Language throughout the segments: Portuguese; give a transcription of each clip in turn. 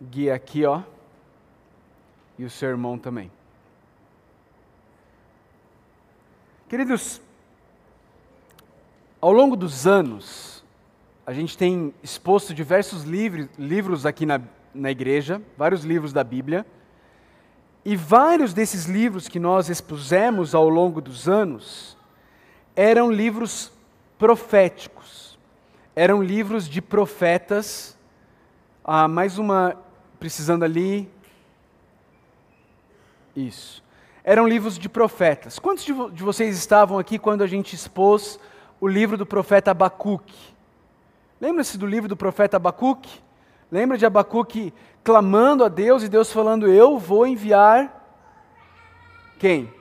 guia aqui, ó, e o seu irmão também. Queridos, ao longo dos anos, a gente tem exposto diversos livros, livros aqui na, na igreja, vários livros da Bíblia, e vários desses livros que nós expusemos ao longo dos anos eram livros proféticos, eram livros de profetas. Ah, mais uma, precisando ali. Isso eram livros de profetas. Quantos de, de vocês estavam aqui quando a gente expôs o livro do profeta Abacuque? Lembra-se do livro do profeta Abacuque? Lembra de Abacuque clamando a Deus e Deus falando: Eu vou enviar quem?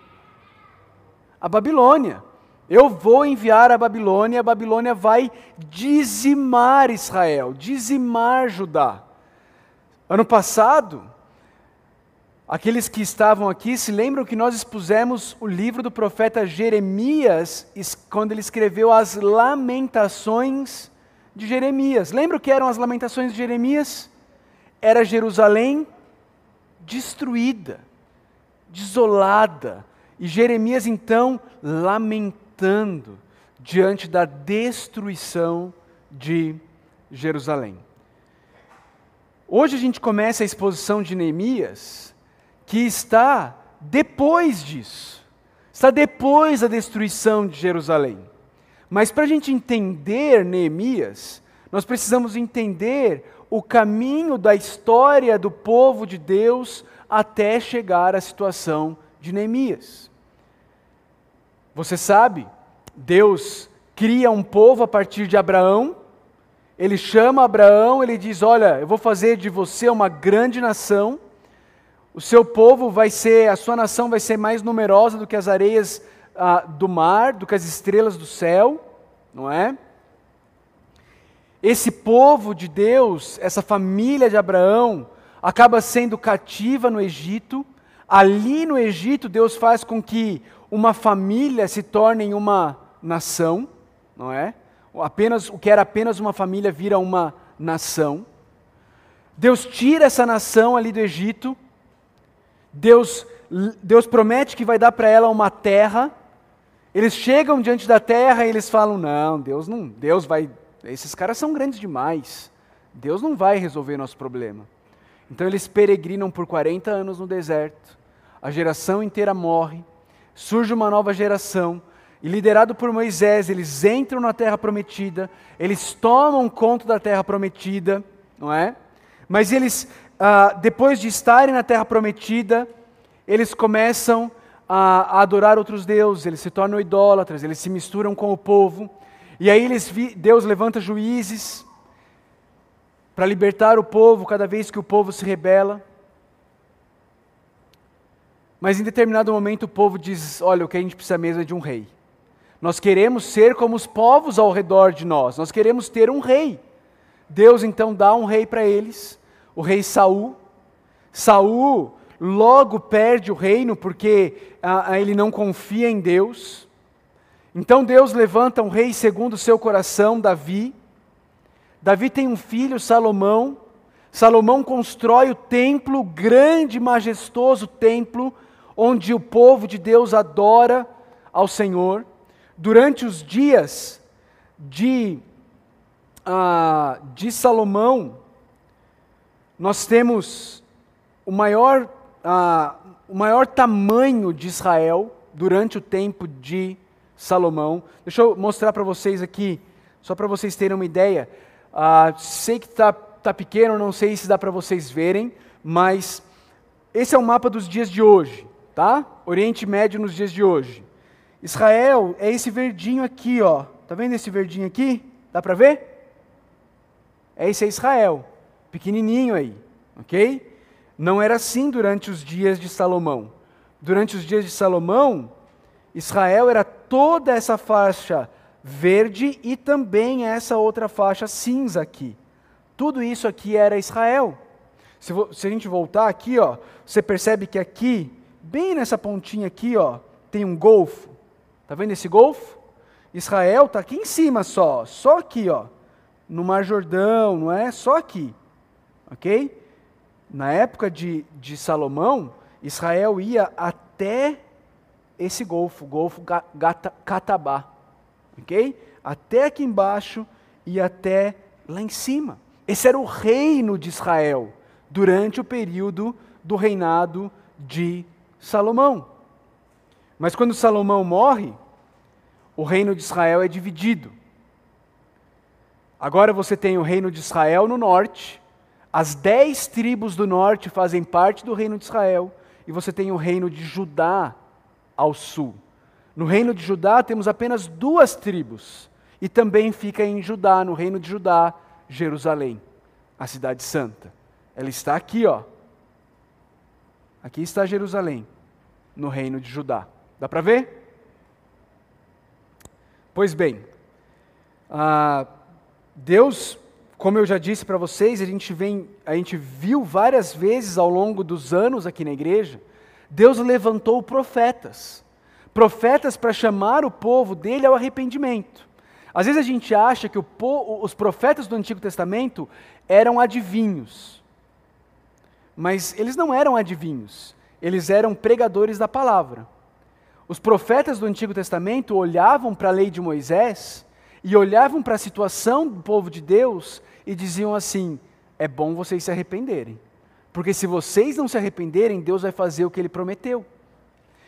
A Babilônia. Eu vou enviar a Babilônia, a Babilônia vai dizimar Israel, dizimar Judá. Ano passado, Aqueles que estavam aqui se lembram que nós expusemos o livro do profeta Jeremias, quando ele escreveu as Lamentações de Jeremias. Lembra o que eram as Lamentações de Jeremias? Era Jerusalém destruída, desolada, e Jeremias então lamentando diante da destruição de Jerusalém. Hoje a gente começa a exposição de Neemias que está depois disso, está depois da destruição de Jerusalém. Mas para a gente entender Neemias, nós precisamos entender o caminho da história do povo de Deus até chegar à situação de Neemias. Você sabe, Deus cria um povo a partir de Abraão, ele chama Abraão, ele diz: Olha, eu vou fazer de você uma grande nação o seu povo vai ser, a sua nação vai ser mais numerosa do que as areias ah, do mar, do que as estrelas do céu, não é? Esse povo de Deus, essa família de Abraão, acaba sendo cativa no Egito. Ali no Egito, Deus faz com que uma família se torne uma nação, não é? Apenas o que era apenas uma família vira uma nação. Deus tira essa nação ali do Egito Deus, Deus promete que vai dar para ela uma terra. Eles chegam diante da terra e eles falam: "Não, Deus não, Deus vai, esses caras são grandes demais. Deus não vai resolver nosso problema". Então eles peregrinam por 40 anos no deserto. A geração inteira morre. Surge uma nova geração. E liderado por Moisés, eles entram na terra prometida, eles tomam conta da terra prometida, não é? Mas eles ah, depois de estarem na terra prometida, eles começam a, a, adorar outros deuses, eles se tornam idólatras, eles se misturam com o povo. E aí eles, Deus levanta juízes para libertar o povo cada vez que o povo se rebela. Mas em determinado momento o povo diz: Olha, o que a gente precisa mesmo é de um rei. Nós queremos ser como os povos ao redor de nós, nós queremos ter um rei. Deus então dá um rei para eles o rei Saul. Saul logo perde o reino porque ah, ele não confia em Deus. Então Deus levanta um rei segundo o seu coração, Davi. Davi tem um filho, Salomão. Salomão constrói o templo, grande, majestoso templo, onde o povo de Deus adora ao Senhor. Durante os dias de, ah, de Salomão, nós temos o maior, uh, o maior tamanho de Israel durante o tempo de Salomão. Deixa eu mostrar para vocês aqui, só para vocês terem uma ideia. Uh, sei que está tá pequeno, não sei se dá para vocês verem, mas esse é o mapa dos dias de hoje, tá? Oriente Médio nos dias de hoje. Israel é esse verdinho aqui, ó. Tá vendo esse verdinho aqui? Dá para ver? É esse é Israel pequenininho aí, ok? Não era assim durante os dias de Salomão. Durante os dias de Salomão, Israel era toda essa faixa verde e também essa outra faixa cinza aqui. Tudo isso aqui era Israel. Se, se, a gente voltar aqui, ó, você percebe que aqui, bem nessa pontinha aqui, ó, tem um golfo. Tá vendo esse golfo? Israel está aqui em cima só, só aqui, ó, no Mar Jordão, não é? Só aqui ok? Na época de, de Salomão, Israel ia até esse golfo, o golfo Catabá, ok? Até aqui embaixo e até lá em cima. Esse era o reino de Israel durante o período do reinado de Salomão. Mas quando Salomão morre, o reino de Israel é dividido. Agora você tem o reino de Israel no norte, as dez tribos do norte fazem parte do reino de Israel, e você tem o reino de Judá ao sul. No reino de Judá temos apenas duas tribos, e também fica em Judá, no reino de Judá, Jerusalém, a cidade santa. Ela está aqui, ó. Aqui está Jerusalém, no reino de Judá. Dá para ver? Pois bem, ah, Deus, como eu já disse para vocês, a gente, vem, a gente viu várias vezes ao longo dos anos aqui na igreja, Deus levantou profetas. Profetas para chamar o povo dele ao arrependimento. Às vezes a gente acha que os profetas do Antigo Testamento eram adivinhos. Mas eles não eram adivinhos, eles eram pregadores da palavra. Os profetas do Antigo Testamento olhavam para a lei de Moisés e olhavam para a situação do povo de Deus e diziam assim: é bom vocês se arrependerem. Porque se vocês não se arrependerem, Deus vai fazer o que ele prometeu.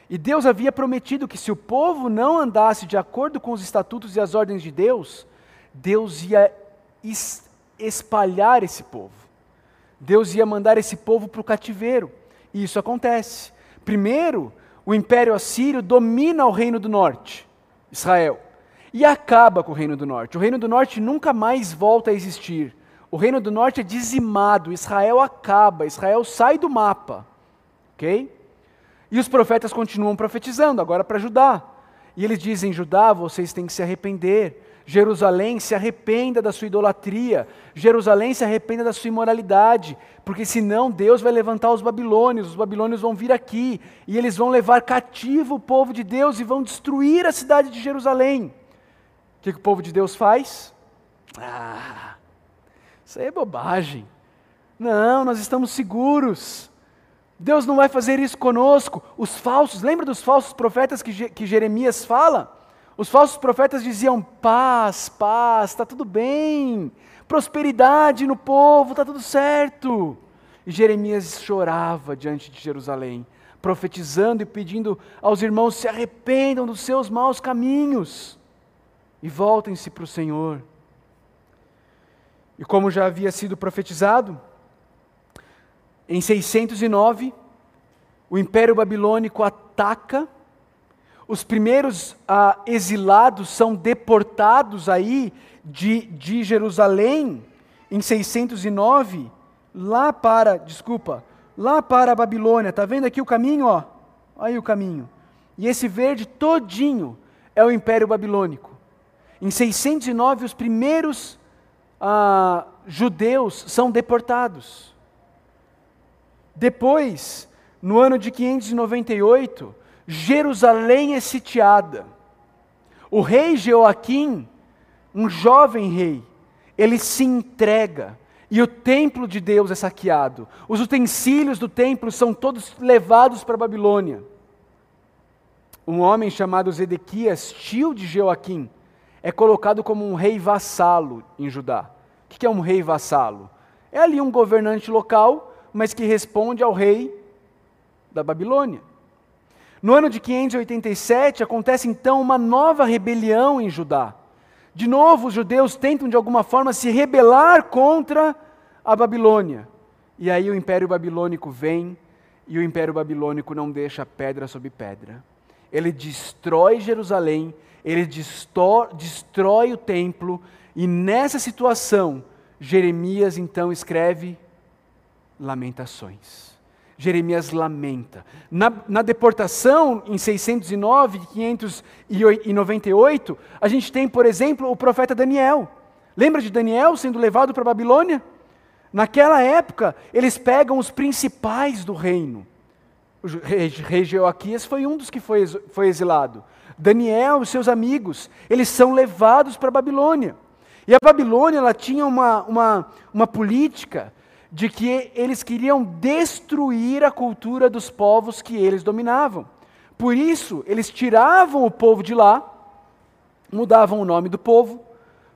E Deus havia prometido que se o povo não andasse de acordo com os estatutos e as ordens de Deus, Deus ia espalhar esse povo. Deus ia mandar esse povo para o cativeiro. E isso acontece. Primeiro, o império assírio domina o reino do norte, Israel e acaba com o Reino do Norte. O Reino do Norte nunca mais volta a existir. O Reino do Norte é dizimado, Israel acaba, Israel sai do mapa. Ok? E os profetas continuam profetizando, agora para Judá. E eles dizem: Judá, vocês têm que se arrepender. Jerusalém, se arrependa da sua idolatria. Jerusalém, se arrependa da sua imoralidade. Porque senão Deus vai levantar os babilônios. Os babilônios vão vir aqui. E eles vão levar cativo o povo de Deus e vão destruir a cidade de Jerusalém. O que, que o povo de Deus faz? Ah, isso aí é bobagem. Não, nós estamos seguros. Deus não vai fazer isso conosco. Os falsos, lembra dos falsos profetas que, que Jeremias fala? Os falsos profetas diziam: paz, paz, está tudo bem, prosperidade no povo, está tudo certo. E Jeremias chorava diante de Jerusalém, profetizando e pedindo aos irmãos: se arrependam dos seus maus caminhos e voltem-se para o Senhor. E como já havia sido profetizado, em 609, o Império Babilônico ataca, os primeiros ah, exilados são deportados aí de, de Jerusalém, em 609, lá para, desculpa, lá para a Babilônia. Está vendo aqui o caminho? Ó? Aí o caminho. E esse verde todinho é o Império Babilônico. Em 609, os primeiros ah, judeus são deportados. Depois, no ano de 598, Jerusalém é sitiada. O rei Joaquim, um jovem rei, ele se entrega e o templo de Deus é saqueado. Os utensílios do templo são todos levados para a Babilônia. Um homem chamado Zedequias, tio de Joaquim, é colocado como um rei vassalo em Judá. O que é um rei vassalo? É ali um governante local, mas que responde ao rei da Babilônia. No ano de 587 acontece então uma nova rebelião em Judá. De novo, os judeus tentam de alguma forma se rebelar contra a Babilônia. E aí o Império Babilônico vem e o Império Babilônico não deixa pedra sobre pedra. Ele destrói Jerusalém ele destrói o templo, e nessa situação, Jeremias então escreve Lamentações. Jeremias lamenta. Na, na, deportação, em 609, 598, a gente tem, por exemplo, o profeta Daniel. Lembra de Daniel sendo levado para a Babilônia? Naquela época, eles pegam os principais do reino. O rei Joaquias foi um dos que foi, foi exilado. Daniel e seus amigos, eles são levados para a Babilônia. E a Babilônia ela tinha uma, uma, uma política de que eles queriam destruir a cultura dos povos que eles dominavam. Por isso, eles tiravam o povo de lá, mudavam o nome do povo,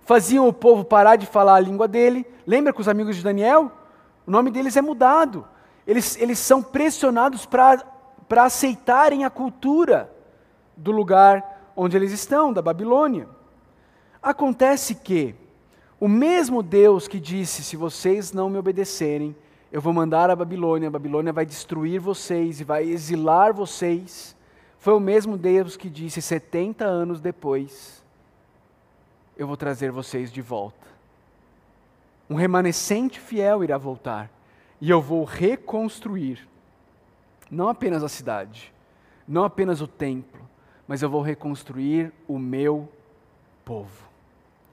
faziam o povo parar de falar a língua dele. Lembra com os amigos de Daniel? O nome deles é mudado. Eles, eles são pressionados para aceitarem a cultura do lugar onde eles estão, da Babilônia. Acontece que o mesmo Deus que disse: se vocês não me obedecerem, eu vou mandar a Babilônia, a Babilônia vai destruir vocês e vai exilar vocês. Foi o mesmo Deus que disse 70 anos depois: eu vou trazer vocês de volta. Um remanescente fiel irá voltar e eu vou reconstruir não apenas a cidade, não apenas o templo, mas eu vou reconstruir o meu povo.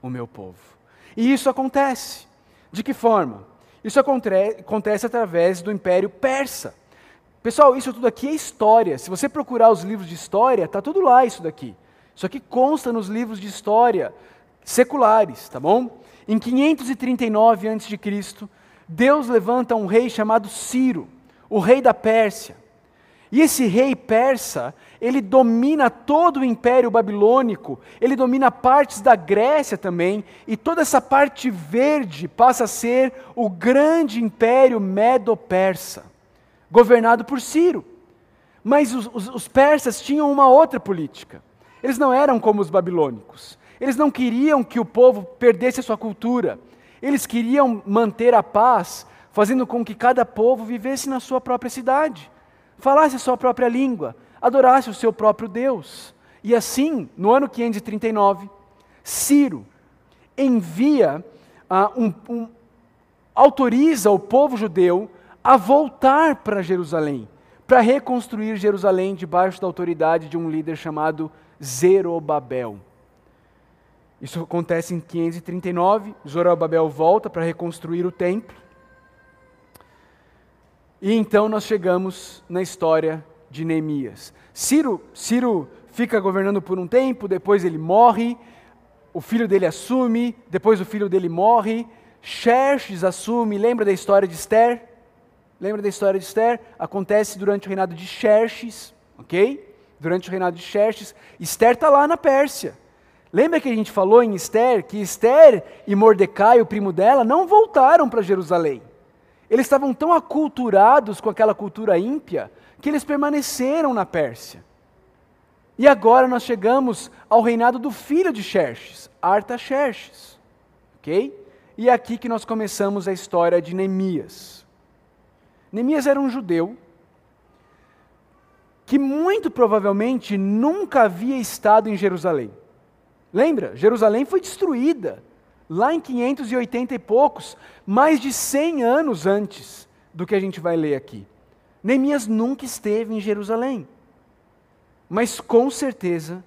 O meu povo. E isso acontece. De que forma? Isso acontece através do Império Persa. Pessoal, isso tudo aqui é história. Se você procurar os livros de história, está tudo lá isso daqui. Isso aqui consta nos livros de história seculares, tá bom? Em 539 a.C., Deus levanta um rei chamado Ciro, o rei da Pérsia. E esse rei persa, ele domina todo o império babilônico, ele domina partes da Grécia também, e toda essa parte verde passa a ser o grande império medo-persa, governado por Ciro. Mas os, os, os persas tinham uma outra política. Eles não eram como os babilônicos. Eles não queriam que o povo perdesse a sua cultura. Eles queriam manter a paz, fazendo com que cada povo vivesse na sua própria cidade falasse a sua própria língua, adorasse o seu próprio Deus. E assim, no ano 539, Ciro envia, uh, um, um, autoriza o povo judeu a voltar para Jerusalém, para reconstruir Jerusalém debaixo da autoridade de um líder chamado Zerobabel. Isso acontece em 539, Zorobabel volta para reconstruir o templo. E então nós chegamos na história de Neemias. Ciro, Ciro fica governando por um tempo, depois ele morre, o filho dele assume, depois o filho dele morre, Xerxes assume, lembra da história de Esther? Lembra da história de Esther? Acontece durante o reinado de Xerxes, ok? Durante o reinado de Xerxes, Esther está lá na Pérsia. Lembra que a gente falou em Esther que Esther e Mordecai, o primo dela, não voltaram para Jerusalém. Eles estavam tão aculturados com aquela cultura ímpia que eles permaneceram na Pérsia. E agora nós chegamos ao reinado do filho de Xerxes, Artaxerxes. Ok? E é aqui que nós começamos a história de Neemias. Neemias era um judeu que muito provavelmente nunca havia estado em Jerusalém. Lembra? Jerusalém foi destruída lá em 580 e poucos, mais de 100 anos antes do que a gente vai ler aqui. Neemias nunca esteve em Jerusalém, mas com certeza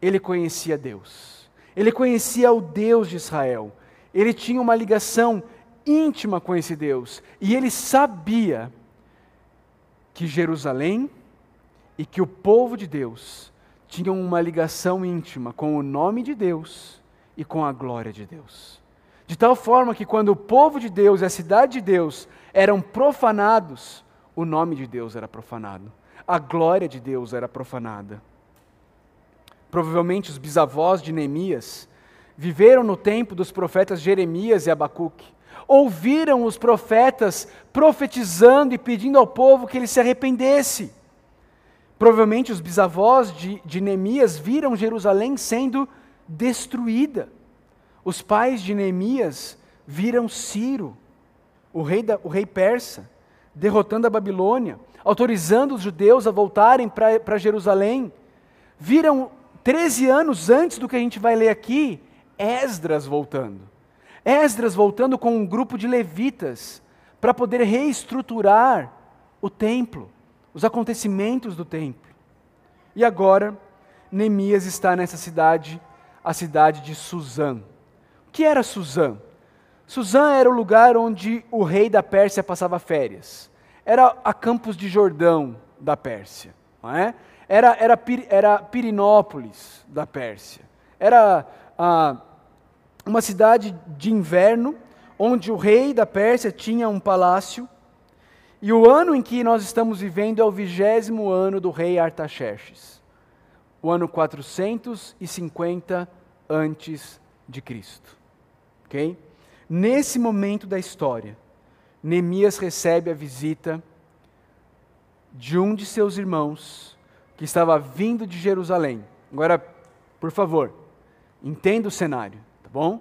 ele conhecia Deus. Ele conhecia o Deus de Israel. Ele tinha uma ligação íntima com esse Deus e ele sabia que Jerusalém e que o povo de Deus tinham uma ligação íntima com o nome de Deus e com a glória de Deus. De tal forma que quando o povo de Deus e a cidade de Deus eram profanados, o nome de Deus era profanado, a glória de Deus era profanada. Provavelmente os bisavós de Neemias viveram no tempo dos profetas Jeremias e Abacuque, ouviram os profetas profetizando e pedindo ao povo que ele se arrependesse. Provavelmente os bisavós de, de Neemias viram Jerusalém sendo destruída. Os pais de Neemias viram Ciro, o rei, da, o rei persa, derrotando a Babilônia, autorizando os judeus a voltarem para Jerusalém. Viram 13 anos antes do que a gente vai ler aqui, Esdras voltando. Esdras voltando com um grupo de levitas para poder reestruturar o templo, os acontecimentos do templo. E agora, Neemias está nessa cidade a cidade de Suzã. O que era Suzã? Suzã era o lugar onde o rei da Pérsia passava férias. Era a Campos de Jordão da Pérsia. Não é? era, era, era Pirinópolis da Pérsia. Era ah, uma cidade de inverno, onde o rei da Pérsia tinha um palácio, e o ano em que nós estamos vivendo é o vigésimo ano do rei Artaxerxes, o ano 450 antes de Cristo. Ok? Nesse momento da história, Neemias recebe a visita de um de seus irmãos que estava vindo de Jerusalém. Agora, por favor, entenda o cenário, tá bom?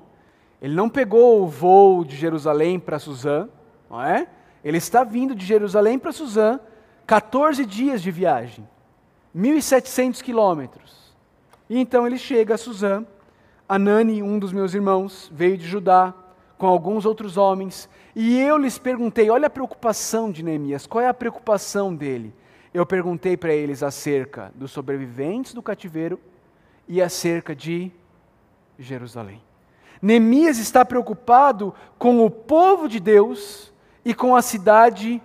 Ele não pegou o voo de Jerusalém para Suzã, não é? Ele está vindo de Jerusalém para Suzã, 14 dias de viagem, 1.700 quilômetros. E então ele chega a Suzã. Anani, um dos meus irmãos, veio de Judá com alguns outros homens, e eu lhes perguntei: olha a preocupação de Neemias, qual é a preocupação dele? Eu perguntei para eles acerca dos sobreviventes do cativeiro e acerca de Jerusalém. Neemias está preocupado com o povo de Deus e com a cidade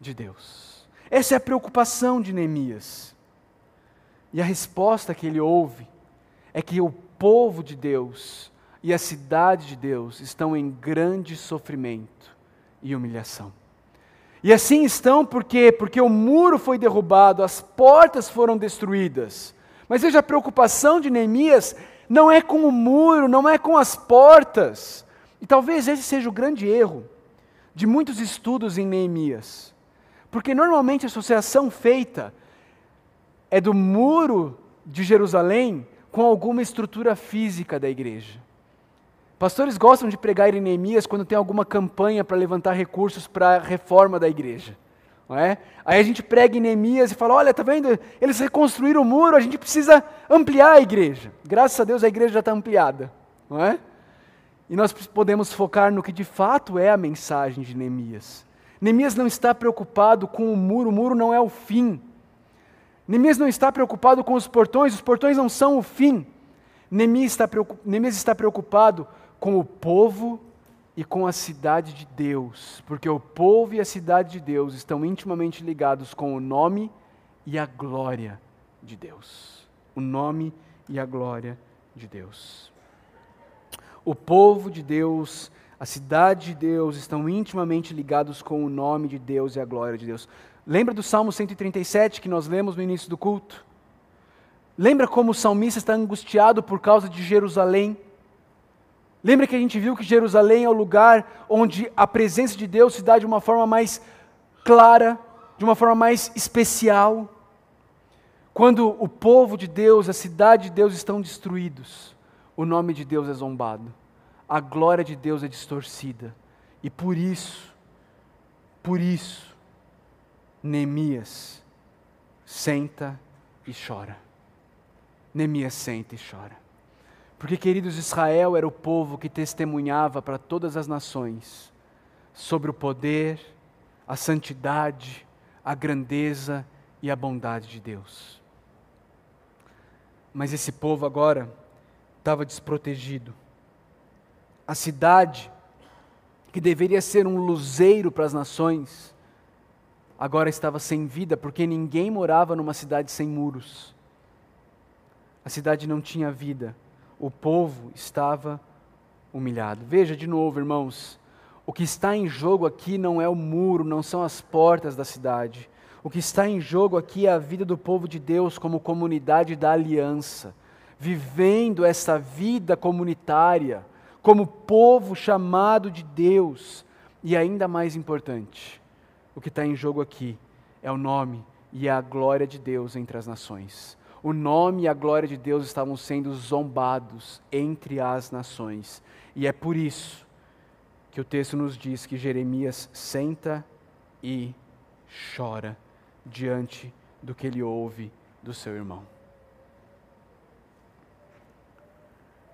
de Deus. Essa é a preocupação de Neemias. E a resposta que ele ouve é que o povo de Deus e a cidade de Deus estão em grande sofrimento e humilhação. E assim estão por quê? Porque o muro foi derrubado, as portas foram destruídas. Mas veja, a preocupação de Neemias não é com o muro, não é com as portas. E talvez esse seja o grande erro de muitos estudos em Neemias. Porque normalmente a associação feita é do muro de Jerusalém com alguma estrutura física da igreja. Pastores gostam de pregar em Neemias quando tem alguma campanha para levantar recursos para a reforma da igreja. Não é? Aí a gente prega em Neemias e fala: olha, tá vendo? Eles reconstruíram o muro, a gente precisa ampliar a igreja. Graças a Deus a igreja já está ampliada. Não é? E nós podemos focar no que de fato é a mensagem de Neemias. Neemias não está preocupado com o muro, o muro não é o fim. Neemias não está preocupado com os portões, os portões não são o fim. Neemias está preocupado com o povo e com a cidade de Deus, porque o povo e a cidade de Deus estão intimamente ligados com o nome e a glória de Deus. O nome e a glória de Deus. O povo de Deus, a cidade de Deus estão intimamente ligados com o nome de Deus e a glória de Deus. Lembra do Salmo 137 que nós lemos no início do culto? Lembra como o salmista está angustiado por causa de Jerusalém? Lembra que a gente viu que Jerusalém é o lugar onde a presença de Deus se dá de uma forma mais clara, de uma forma mais especial? Quando o povo de Deus, a cidade de Deus estão destruídos, o nome de Deus é zombado, a glória de Deus é distorcida. E por isso, por isso, Neemias senta e chora. Neemias senta e chora. Porque, queridos, Israel era o povo que testemunhava para todas as nações sobre o poder, a santidade, a grandeza e a bondade de Deus. Mas esse povo agora estava desprotegido. A cidade, que deveria ser um luzeiro para as nações, agora estava sem vida, porque ninguém morava numa cidade sem muros. A cidade não tinha vida o povo estava humilhado. Veja de novo, irmãos, o que está em jogo aqui não é o muro, não são as portas da cidade. O que está em jogo aqui é a vida do povo de Deus como comunidade da aliança, vivendo essa vida comunitária, como povo chamado de Deus. E ainda mais importante, o que está em jogo aqui é o nome e a glória de Deus entre as nações o nome e a glória de Deus estavam sendo zombados entre as nações. E é por isso que o texto nos diz que Jeremias senta e chora diante do que ele ouve do seu irmão.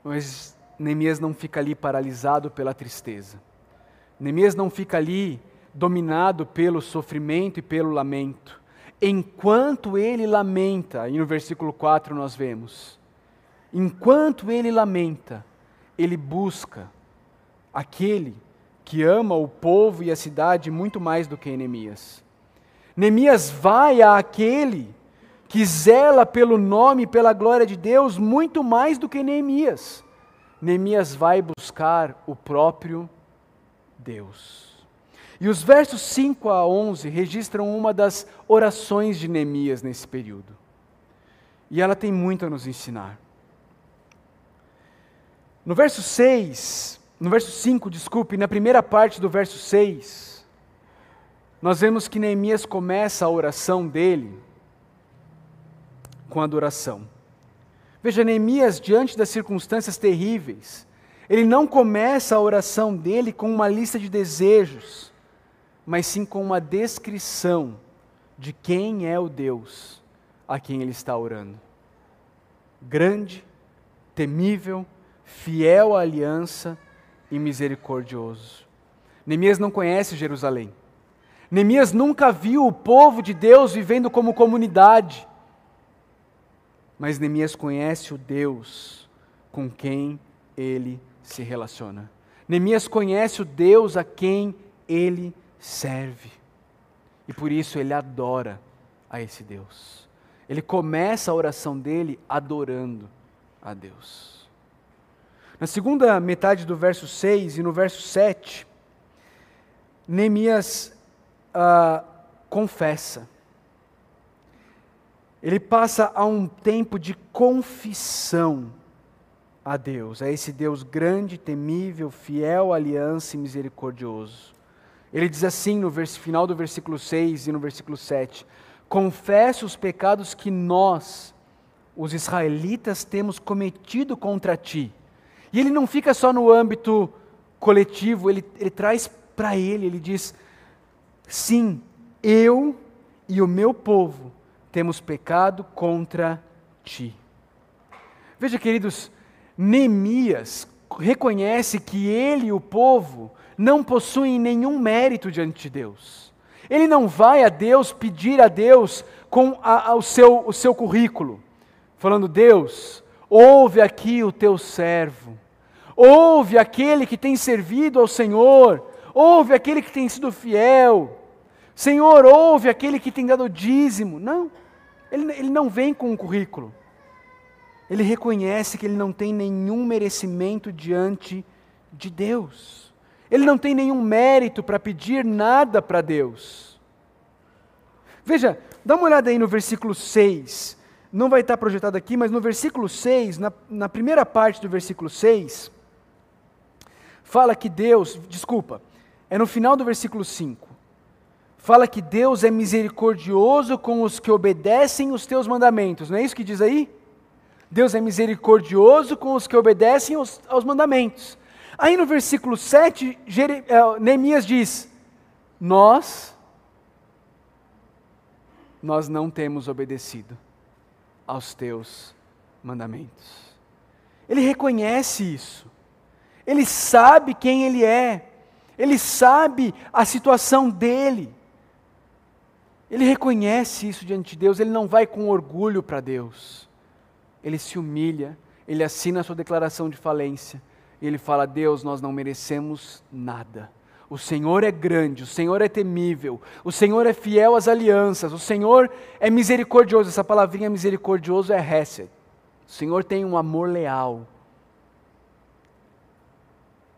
Mas Neemias não fica ali paralisado pela tristeza. Neemias não fica ali dominado pelo sofrimento e pelo lamento enquanto ele lamenta, e no versículo 4 nós vemos, enquanto ele lamenta, ele busca aquele que ama o povo e a cidade muito mais do que Neemias. Neemias vai àquele que zela pelo nome e pela glória de Deus muito mais do que Neemias. Neemias vai buscar o próprio Deus. E os versos 5 a 11 registram uma das orações de Neemias nesse período. E ela tem muito a nos ensinar. No verso 6, no verso 5, desculpe, na primeira parte do verso 6, nós vemos que Neemias começa a oração dele com adoração. Veja, Neemias, diante das circunstâncias terríveis, ele não começa a oração dele com uma lista de desejos, mas sim com uma descrição de quem é o Deus a quem ele está orando. Grande, temível, fiel à aliança e misericordioso. Neemias não conhece Jerusalém. Neemias nunca viu o povo de Deus vivendo como comunidade. Mas Neemias conhece o Deus com quem ele se relaciona. Neemias conhece o Deus a quem ele serve. E por isso ele adora a esse Deus. Ele começa a oração dele adorando a Deus. Na segunda metade do verso 6 e no verso 7, Neemias ah, confessa. Ele passa a um tempo de confissão a Deus, a esse Deus grande, temível, fiel, aliança e misericordioso. Ele diz assim no final do versículo 6 e no versículo 7: Confesse os pecados que nós, os israelitas, temos cometido contra ti. E ele não fica só no âmbito coletivo, ele, ele traz para ele, ele diz: Sim, eu e o meu povo temos pecado contra ti. Veja, queridos, Neemias reconhece que ele e o povo não possuem nenhum mérito diante de Deus. Ele não vai a Deus pedir a Deus com a, a, o, seu, o seu currículo, falando: Deus, ouve aqui o teu servo, ouve aquele que tem servido ao Senhor, ouve aquele que tem sido fiel, Senhor, ouve aquele que tem dado dízimo. Não, ele, ele não vem com um currículo. Ele reconhece que ele não tem nenhum merecimento diante de Deus. Ele não tem nenhum mérito para pedir nada para Deus. Veja, dá uma olhada aí no versículo 6. Não vai estar projetado aqui, mas no versículo 6, na, na primeira parte do versículo 6, fala que Deus, desculpa, é no final do versículo 5. Fala que Deus é misericordioso com os que obedecem os teus mandamentos. Não é isso que diz aí? Deus é misericordioso com os que obedecem aos, aos mandamentos. Aí no versículo 7, Jere, uh, Neemias diz: Nós, nós não temos obedecido aos teus mandamentos. Ele reconhece isso. Ele sabe quem ele é. Ele sabe a situação dele. Ele reconhece isso diante de Deus, ele não vai com orgulho para Deus. Ele se humilha, ele assina a sua declaração de falência e ele fala: Deus, nós não merecemos nada. O Senhor é grande, o Senhor é temível, o Senhor é fiel às alianças, o Senhor é misericordioso. Essa palavrinha misericordioso é Hesed. O Senhor tem um amor leal.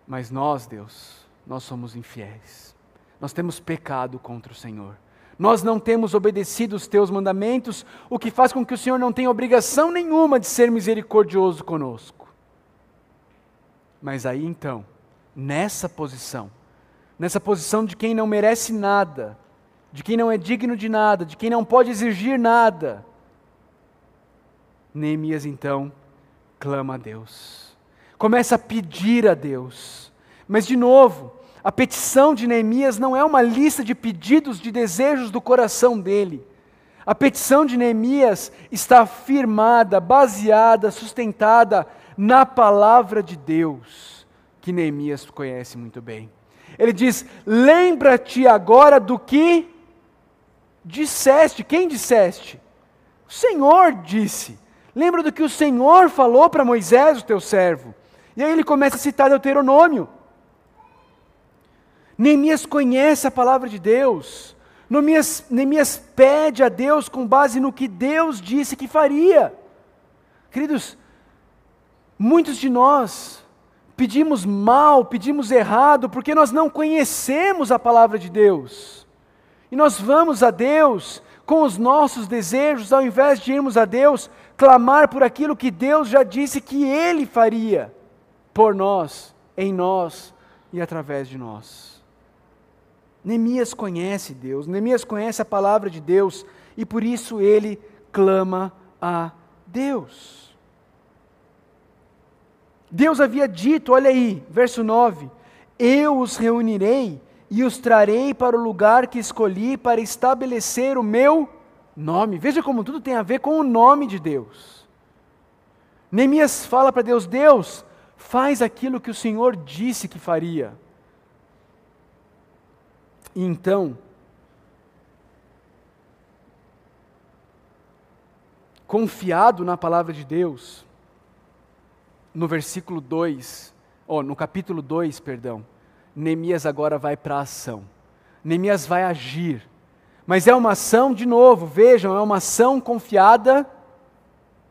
Mas nós, Deus, nós somos infiéis. Nós temos pecado contra o Senhor. Nós não temos obedecido os teus mandamentos, o que faz com que o Senhor não tenha obrigação nenhuma de ser misericordioso conosco. Mas aí então, nessa posição, nessa posição de quem não merece nada, de quem não é digno de nada, de quem não pode exigir nada, Neemias então clama a Deus, começa a pedir a Deus, mas de novo, a petição de Neemias não é uma lista de pedidos, de desejos do coração dele. A petição de Neemias está firmada, baseada, sustentada na palavra de Deus, que Neemias conhece muito bem. Ele diz: Lembra-te agora do que disseste. Quem disseste? O Senhor disse. Lembra do que o Senhor falou para Moisés, o teu servo. E aí ele começa a citar Deuteronômio. Neemias conhece a palavra de Deus. Neemias, Neemias pede a Deus com base no que Deus disse que faria. Queridos, Muitos de nós pedimos mal, pedimos errado, porque nós não conhecemos a palavra de Deus. E nós vamos a Deus com os nossos desejos, ao invés de irmos a Deus clamar por aquilo que Deus já disse que Ele faria por nós, em nós e através de nós. Neemias conhece Deus, Neemias conhece a palavra de Deus e por isso ele clama a Deus. Deus havia dito, olha aí, verso 9: Eu os reunirei e os trarei para o lugar que escolhi para estabelecer o meu nome. Veja como tudo tem a ver com o nome de Deus. Neemias fala para Deus: Deus, faz aquilo que o Senhor disse que faria. E então, confiado na palavra de Deus, no versículo 2, ou no capítulo 2, perdão, Neemias agora vai para a ação. Neemias vai agir. Mas é uma ação, de novo, vejam, é uma ação confiada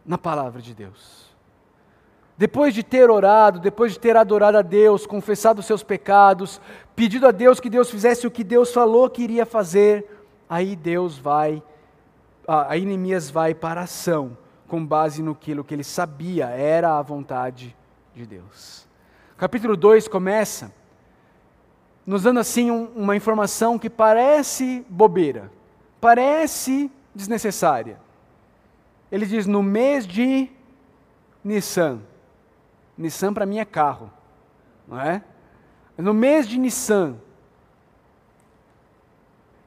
na palavra de Deus. Depois de ter orado, depois de ter adorado a Deus, confessado os seus pecados, pedido a Deus que Deus fizesse o que Deus falou que iria fazer, aí Deus vai, aí Neemias vai para a ação com base no que ele sabia era a vontade de Deus. Capítulo 2 começa nos dando assim um, uma informação que parece bobeira, parece desnecessária. Ele diz: no mês de Nissan. Nissan para mim é carro, não é? No mês de Nissan.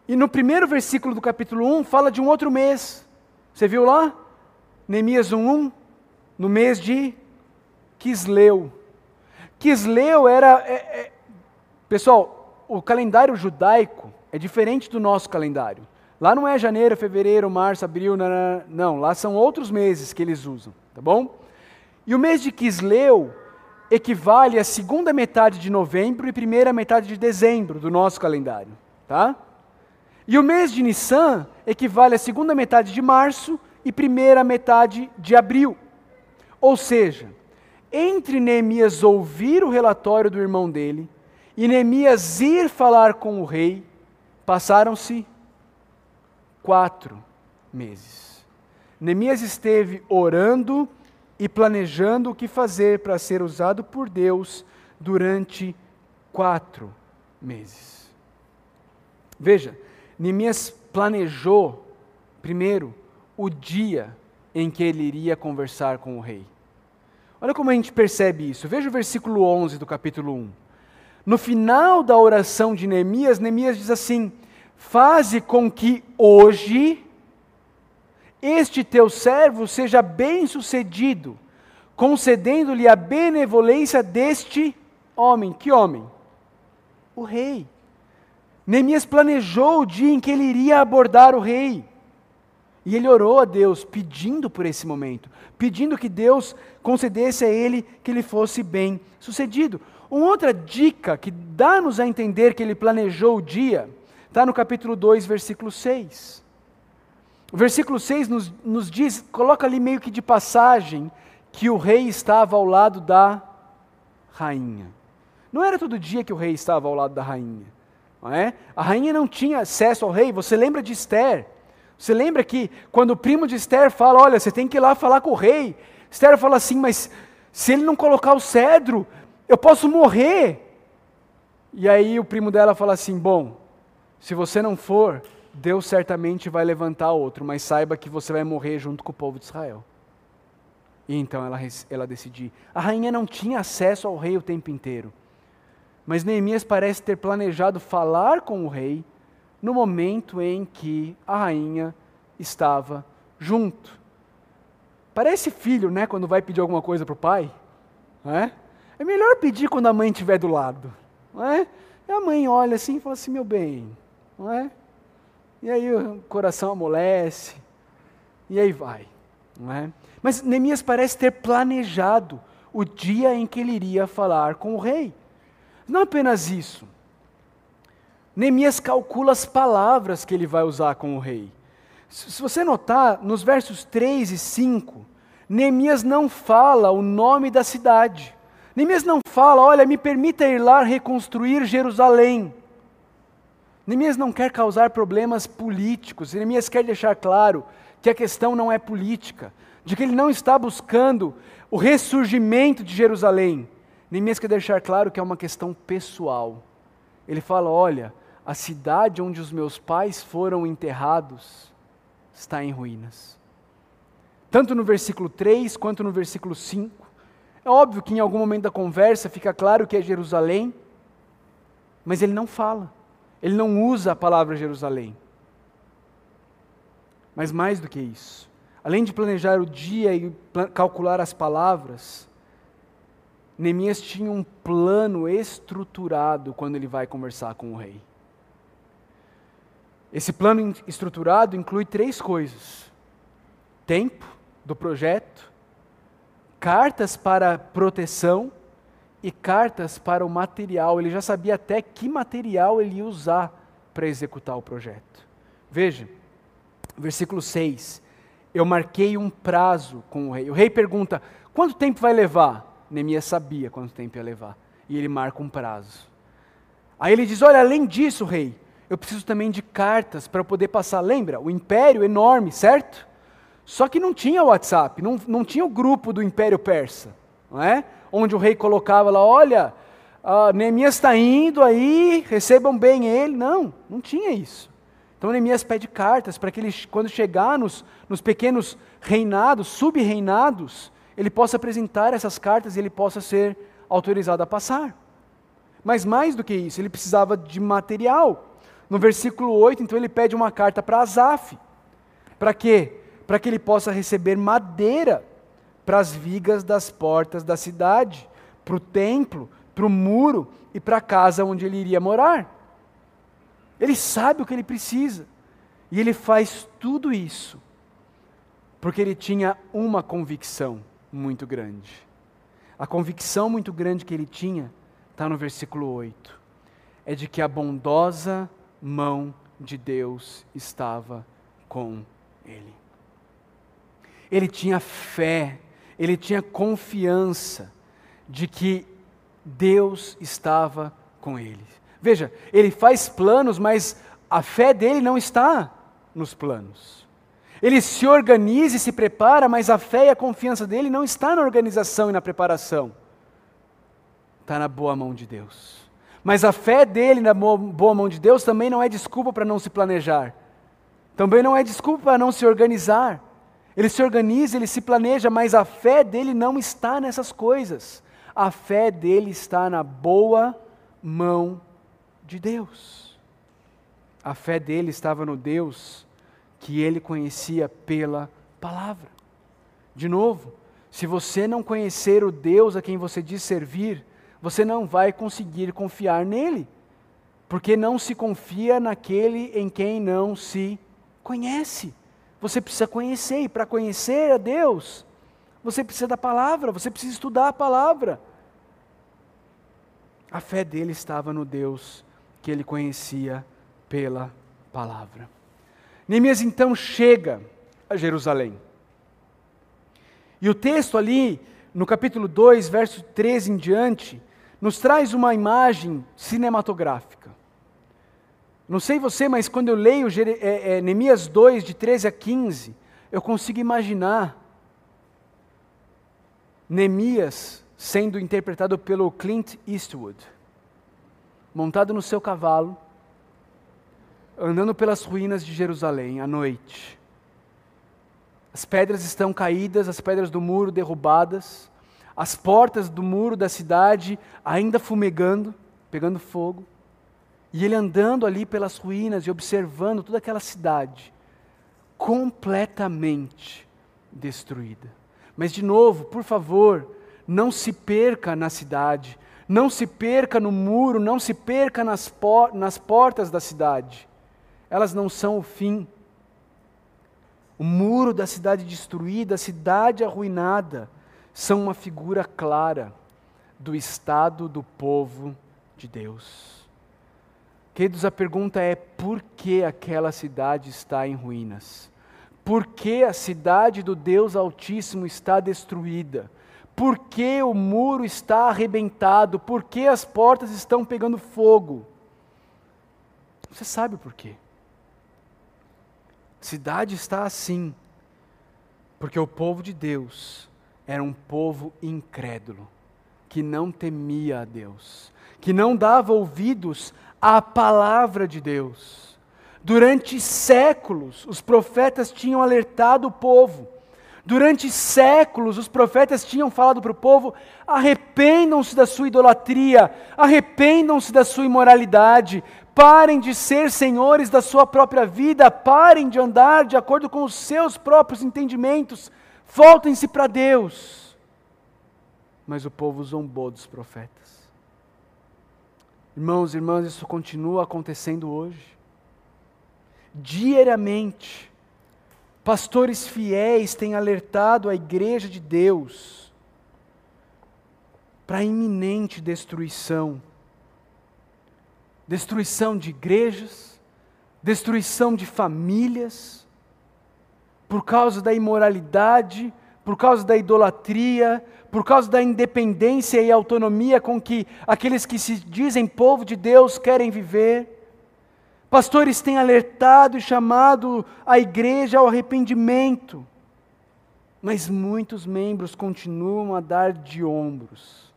E no primeiro versículo do capítulo 1 fala de um outro mês. Você viu lá? Neemias 1:1, no mês de Quisleu. Quisleu era. É, é, pessoal, o calendário judaico é diferente do nosso calendário. Lá não é janeiro, fevereiro, março, abril, não, não, lá são outros meses que eles usam, tá bom? E o mês de Quisleu equivale à segunda metade de novembro e primeira metade de dezembro do nosso calendário, tá? E o mês de Nissan equivale à segunda metade de março e primeira metade de abril. Ou seja, entre Neemias ouvir o relatório do irmão dele e Neemias ir falar com o rei, passaram-se quatro meses. Neemias esteve orando e planejando o que fazer para ser usado por Deus durante quatro meses. Veja, Neemias planejou, primeiro, o dia em que ele iria conversar com o rei. Olha como a gente percebe isso. Veja o versículo 11 do capítulo 1. No final da oração de Neemias, Neemias diz assim: Faze com que hoje este teu servo seja bem-sucedido, concedendo-lhe a benevolência deste homem. Que homem? O rei. Neemias planejou o dia em que ele iria abordar o rei. E ele orou a Deus pedindo por esse momento, pedindo que Deus concedesse a ele que ele fosse bem sucedido. Uma outra dica que dá-nos a entender que ele planejou o dia, está no capítulo 2, versículo 6. O versículo 6 nos, nos diz, coloca ali meio que de passagem, que o rei estava ao lado da rainha. Não era todo dia que o rei estava ao lado da rainha. Não é? A rainha não tinha acesso ao rei. Você lembra de Esther? Você lembra que quando o primo de Esther fala, olha, você tem que ir lá falar com o rei. Esther fala assim, mas se ele não colocar o cedro, eu posso morrer. E aí o primo dela fala assim: bom, se você não for, Deus certamente vai levantar outro, mas saiba que você vai morrer junto com o povo de Israel. E então ela, ela decidiu. A rainha não tinha acesso ao rei o tempo inteiro. Mas Neemias parece ter planejado falar com o rei no momento em que a rainha estava junto. Parece filho, né, quando vai pedir alguma coisa para o pai. É? é melhor pedir quando a mãe estiver do lado. Não é? E a mãe olha assim e fala assim, meu bem, não é? E aí o coração amolece, e aí vai. Não é? Mas Neemias parece ter planejado o dia em que ele iria falar com o rei. Não apenas isso, Neemias calcula as palavras que ele vai usar com o rei. Se você notar, nos versos 3 e 5, Neemias não fala o nome da cidade, Neemias não fala, olha, me permita ir lá reconstruir Jerusalém. Neemias não quer causar problemas políticos. Neemias quer deixar claro que a questão não é política, de que ele não está buscando o ressurgimento de Jerusalém. Neemias quer deixar claro que é uma questão pessoal. Ele fala: olha, a cidade onde os meus pais foram enterrados está em ruínas. Tanto no versículo 3 quanto no versículo 5. É óbvio que em algum momento da conversa fica claro que é Jerusalém, mas ele não fala. Ele não usa a palavra Jerusalém. Mas mais do que isso, além de planejar o dia e calcular as palavras, Neemias tinha um plano estruturado quando ele vai conversar com o rei. Esse plano estruturado inclui três coisas: tempo do projeto, cartas para proteção e cartas para o material. Ele já sabia até que material ele ia usar para executar o projeto. Veja, versículo 6. Eu marquei um prazo com o rei. O rei pergunta: quanto tempo vai levar? Neemias sabia quanto tempo ia levar. E ele marca um prazo. Aí ele diz: Olha, além disso, rei, eu preciso também de cartas para poder passar. Lembra? O império enorme, certo? Só que não tinha WhatsApp, não, não tinha o grupo do Império Persa, não é? Onde o rei colocava lá, olha, Neemias está indo aí, recebam bem ele. Não, não tinha isso. Então Neemias pede cartas para que ele, quando chegar nos, nos pequenos reinados, sub-reinados, ele possa apresentar essas cartas e ele possa ser autorizado a passar. Mas mais do que isso, ele precisava de material. No versículo 8, então ele pede uma carta para Asaf. Para quê? Para que ele possa receber madeira para as vigas das portas da cidade, para o templo, para o muro e para a casa onde ele iria morar. Ele sabe o que ele precisa. E ele faz tudo isso porque ele tinha uma convicção muito grande. A convicção muito grande que ele tinha está no versículo 8. É de que a bondosa mão de Deus estava com ele. Ele tinha fé, ele tinha confiança de que Deus estava com ele. Veja, ele faz planos, mas a fé dele não está nos planos. Ele se organiza e se prepara, mas a fé e a confiança dele não está na organização e na preparação. Está na boa mão de Deus. Mas a fé dele na boa mão de Deus também não é desculpa para não se planejar. Também não é desculpa para não se organizar. Ele se organiza, ele se planeja, mas a fé dele não está nessas coisas. A fé dele está na boa mão de Deus. A fé dele estava no Deus que ele conhecia pela palavra. De novo, se você não conhecer o Deus a quem você diz servir, você não vai conseguir confiar nele, porque não se confia naquele em quem não se conhece. Você precisa conhecer, e para conhecer a Deus, você precisa da palavra, você precisa estudar a palavra. A fé dele estava no Deus que ele conhecia pela palavra. Neemias então chega a Jerusalém. E o texto ali, no capítulo 2, verso 13 em diante, nos traz uma imagem cinematográfica. Não sei você, mas quando eu leio é, é, Neemias 2, de 13 a 15, eu consigo imaginar Neemias sendo interpretado pelo Clint Eastwood, montado no seu cavalo, andando pelas ruínas de Jerusalém à noite. As pedras estão caídas, as pedras do muro derrubadas, as portas do muro da cidade ainda fumegando, pegando fogo, e ele andando ali pelas ruínas e observando toda aquela cidade completamente destruída. Mas de novo, por favor, não se perca na cidade, não se perca no muro, não se perca nas, por nas portas da cidade. Elas não são o fim. O muro da cidade destruída, a cidade arruinada, são uma figura clara do estado do povo de Deus. Queridos, a pergunta é: por que aquela cidade está em ruínas? Por que a cidade do Deus Altíssimo está destruída? Por que o muro está arrebentado? Por que as portas estão pegando fogo? Você sabe por quê. A cidade está assim, porque o povo de Deus era um povo incrédulo, que não temia a Deus, que não dava ouvidos à palavra de Deus. Durante séculos, os profetas tinham alertado o povo. Durante séculos, os profetas tinham falado para o povo: arrependam-se da sua idolatria, arrependam-se da sua imoralidade, parem de ser senhores da sua própria vida, parem de andar de acordo com os seus próprios entendimentos, voltem-se para Deus. Mas o povo zombou dos profetas. Irmãos e irmãs, isso continua acontecendo hoje. Diariamente, Pastores fiéis têm alertado a igreja de Deus para a iminente destruição destruição de igrejas, destruição de famílias, por causa da imoralidade, por causa da idolatria, por causa da independência e autonomia com que aqueles que se dizem povo de Deus querem viver. Pastores têm alertado e chamado a igreja ao arrependimento, mas muitos membros continuam a dar de ombros,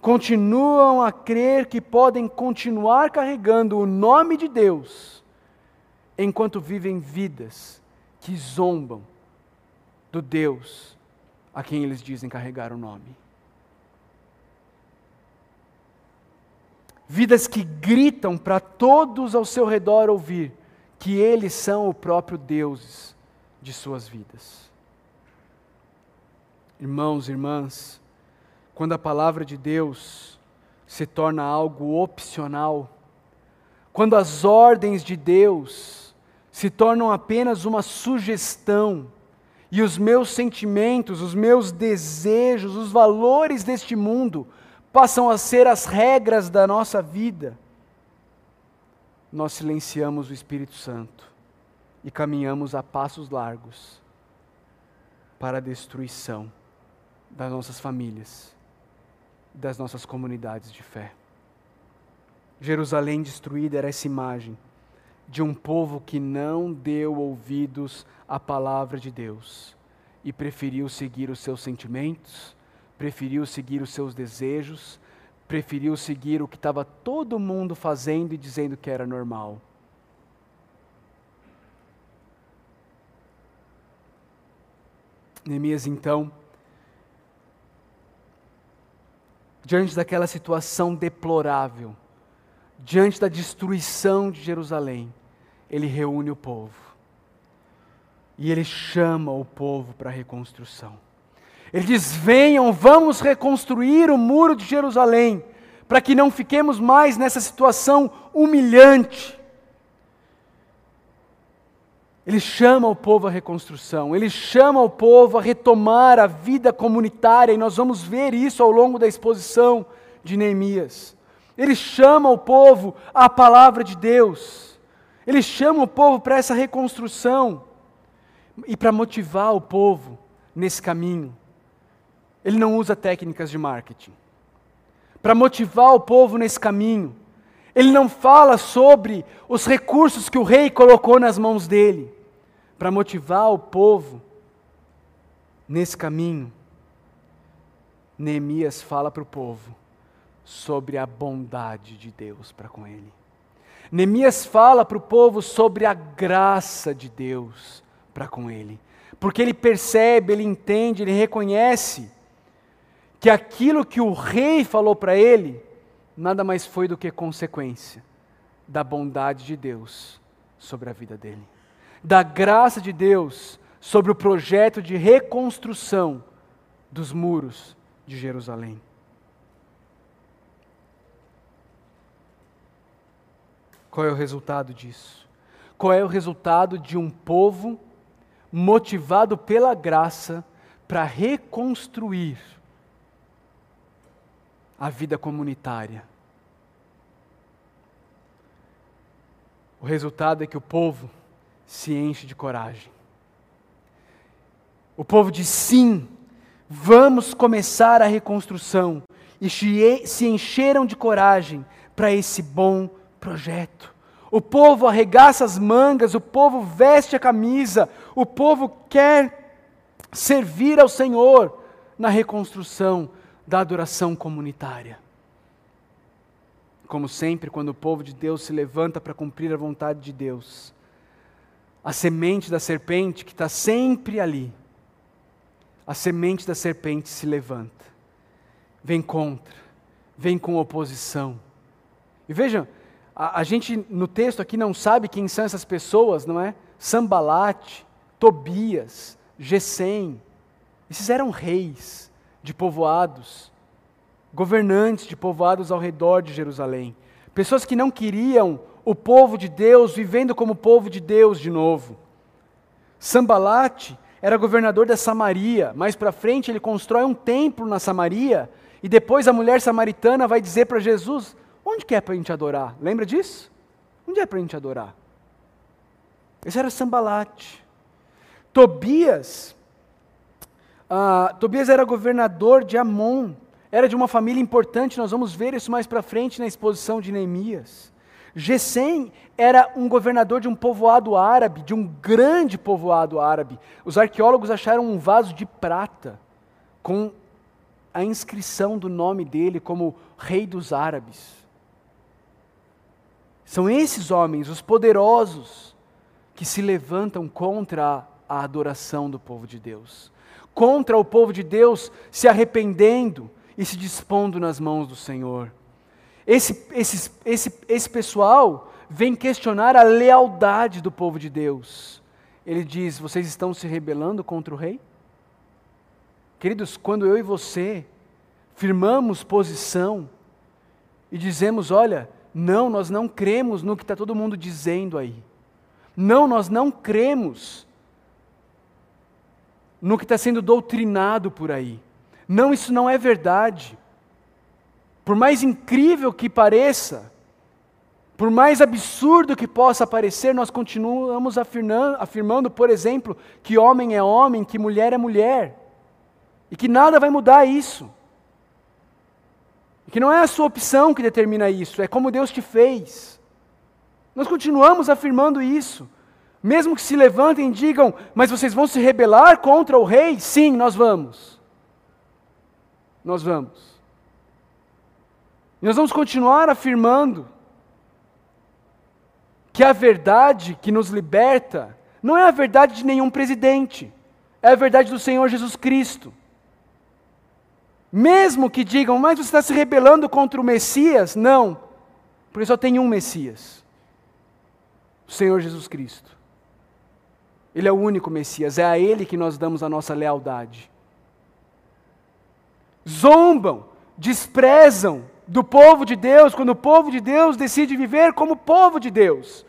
continuam a crer que podem continuar carregando o nome de Deus, enquanto vivem vidas que zombam do Deus a quem eles dizem carregar o nome. Vidas que gritam para todos ao seu redor ouvir que eles são o próprio Deus de suas vidas. Irmãos e irmãs, quando a palavra de Deus se torna algo opcional, quando as ordens de Deus se tornam apenas uma sugestão, e os meus sentimentos, os meus desejos, os valores deste mundo passam a ser as regras da nossa vida, nós silenciamos o Espírito Santo e caminhamos a passos largos para a destruição das nossas famílias, das nossas comunidades de fé. Jerusalém destruída era essa imagem de um povo que não deu ouvidos à palavra de Deus e preferiu seguir os seus sentimentos, preferiu seguir os seus desejos, preferiu seguir o que estava todo mundo fazendo e dizendo que era normal. Neemias, então, diante daquela situação deplorável, diante da destruição de Jerusalém, ele reúne o povo. E ele chama o povo para a reconstrução. Ele diz: venham, vamos reconstruir o muro de Jerusalém, para que não fiquemos mais nessa situação humilhante. Ele chama o povo à reconstrução, ele chama o povo a retomar a vida comunitária, e nós vamos ver isso ao longo da exposição de Neemias. Ele chama o povo à palavra de Deus, ele chama o povo para essa reconstrução e para motivar o povo nesse caminho. Ele não usa técnicas de marketing. Para motivar o povo nesse caminho, ele não fala sobre os recursos que o rei colocou nas mãos dele. Para motivar o povo nesse caminho, Neemias fala para o povo sobre a bondade de Deus para com ele. Neemias fala para o povo sobre a graça de Deus para com ele. Porque ele percebe, ele entende, ele reconhece que aquilo que o rei falou para ele nada mais foi do que consequência da bondade de Deus sobre a vida dele, da graça de Deus sobre o projeto de reconstrução dos muros de Jerusalém. Qual é o resultado disso? Qual é o resultado de um povo motivado pela graça para reconstruir a vida comunitária. O resultado é que o povo se enche de coragem. O povo diz sim, Vamos começar a reconstrução. E se encheram de coragem para esse bom projeto. O povo arregaça as mangas, o povo veste a camisa, o povo quer servir ao Senhor na reconstrução da adoração comunitária. Como sempre, quando o povo de Deus se levanta para cumprir a vontade de Deus, a semente da serpente que está sempre ali, a semente da serpente se levanta, vem contra, vem com oposição. E vejam, a, a, gente no texto aqui não sabe quem são essas pessoas, não é? Sambalate, Tobias, Gesem. Esses eram reis de povoados, governantes de povoados ao redor de Jerusalém. Pessoas que não queriam o povo de Deus vivendo como povo de Deus de novo. Sambalate era governador da Samaria. Mais para frente ele constrói um templo na Samaria e depois a mulher samaritana vai dizer para Jesus: Onde que é para a gente adorar? Lembra disso? Onde é para a gente adorar? Esse era Sambalate. Tobias, ah, Tobias era governador de Amon, era de uma família importante, nós vamos ver isso mais para frente na exposição de Neemias. Gesem era um governador de um povoado árabe, de um grande povoado árabe. Os arqueólogos acharam um vaso de prata com a inscrição do nome dele como rei dos árabes. São esses homens, os poderosos, que se levantam contra a adoração do povo de Deus, contra o povo de Deus se arrependendo e se dispondo nas mãos do Senhor. Esse, esse, esse, esse pessoal vem questionar a lealdade do povo de Deus. Ele diz: Vocês estão se rebelando contra o rei? Queridos, quando eu e você firmamos posição e dizemos: Olha, não, nós não cremos no que está todo mundo dizendo aí. Não, nós não cremos no que está sendo doutrinado por aí. Não, isso não é verdade. Por mais incrível que pareça, por mais absurdo que possa parecer, nós continuamos afirmando, afirmando, por exemplo, que homem é homem, que mulher é mulher, e que nada vai mudar isso. Que não é a sua opção que determina isso, é como Deus te fez. Nós continuamos afirmando isso. Mesmo que se levantem e digam, mas vocês vão se rebelar contra o rei? Sim, nós vamos. Nós vamos. E nós vamos continuar afirmando que a verdade que nos liberta não é a verdade de nenhum presidente, é a verdade do Senhor Jesus Cristo. Mesmo que digam, mas você está se rebelando contra o Messias? Não, porque só tem um Messias: o Senhor Jesus Cristo. Ele é o único Messias, é a Ele que nós damos a nossa lealdade. Zombam, desprezam do povo de Deus, quando o povo de Deus decide viver como povo de Deus.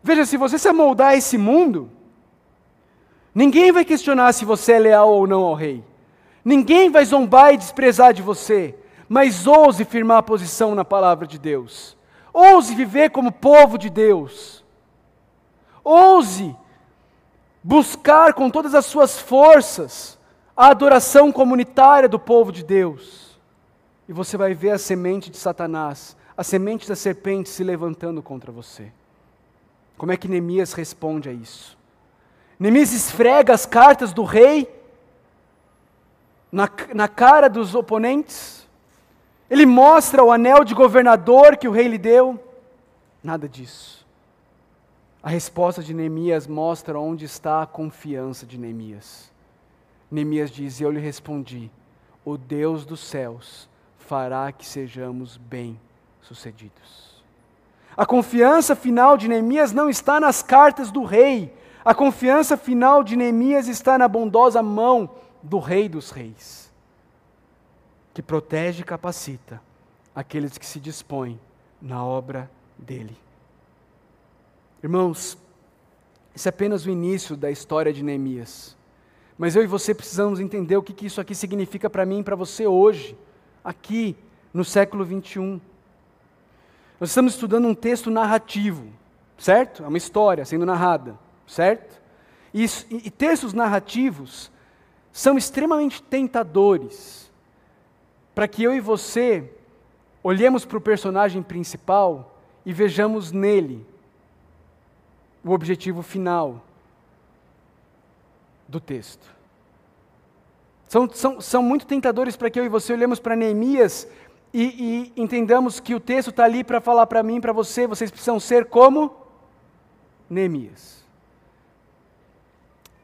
Veja, se você se amoldar a esse mundo, ninguém vai questionar se você é leal ou não ao rei. Ninguém vai zombar e desprezar de você, mas ouse firmar a posição na palavra de Deus. Ouse viver como povo de Deus. Ouse buscar com todas as suas forças a adoração comunitária do povo de Deus. E você vai ver a semente de Satanás, a semente da serpente se levantando contra você. Como é que Neemias responde a isso? Neemias esfrega as cartas do rei na, na cara dos oponentes. Ele mostra o anel de governador que o rei lhe deu. Nada disso. A resposta de Neemias mostra onde está a confiança de Neemias. Neemias diz: Eu lhe respondi: O Deus dos céus fará que sejamos bem-sucedidos. A confiança final de Neemias não está nas cartas do rei, a confiança final de Neemias está na bondosa mão do Rei dos Reis, que protege e capacita aqueles que se dispõem na obra dele. Irmãos, isso é apenas o início da história de Neemias. Mas eu e você precisamos entender o que, que isso aqui significa para mim e para você hoje, aqui no século 21. Nós estamos estudando um texto narrativo, certo? É uma história sendo narrada, certo? E, e textos narrativos são extremamente tentadores para que eu e você olhemos para o personagem principal e vejamos nele o objetivo final do texto. São, são, são muito tentadores para que eu e você olhemos para Neemias e, e entendamos que o texto está ali para falar para mim para você, vocês precisam ser como Neemias.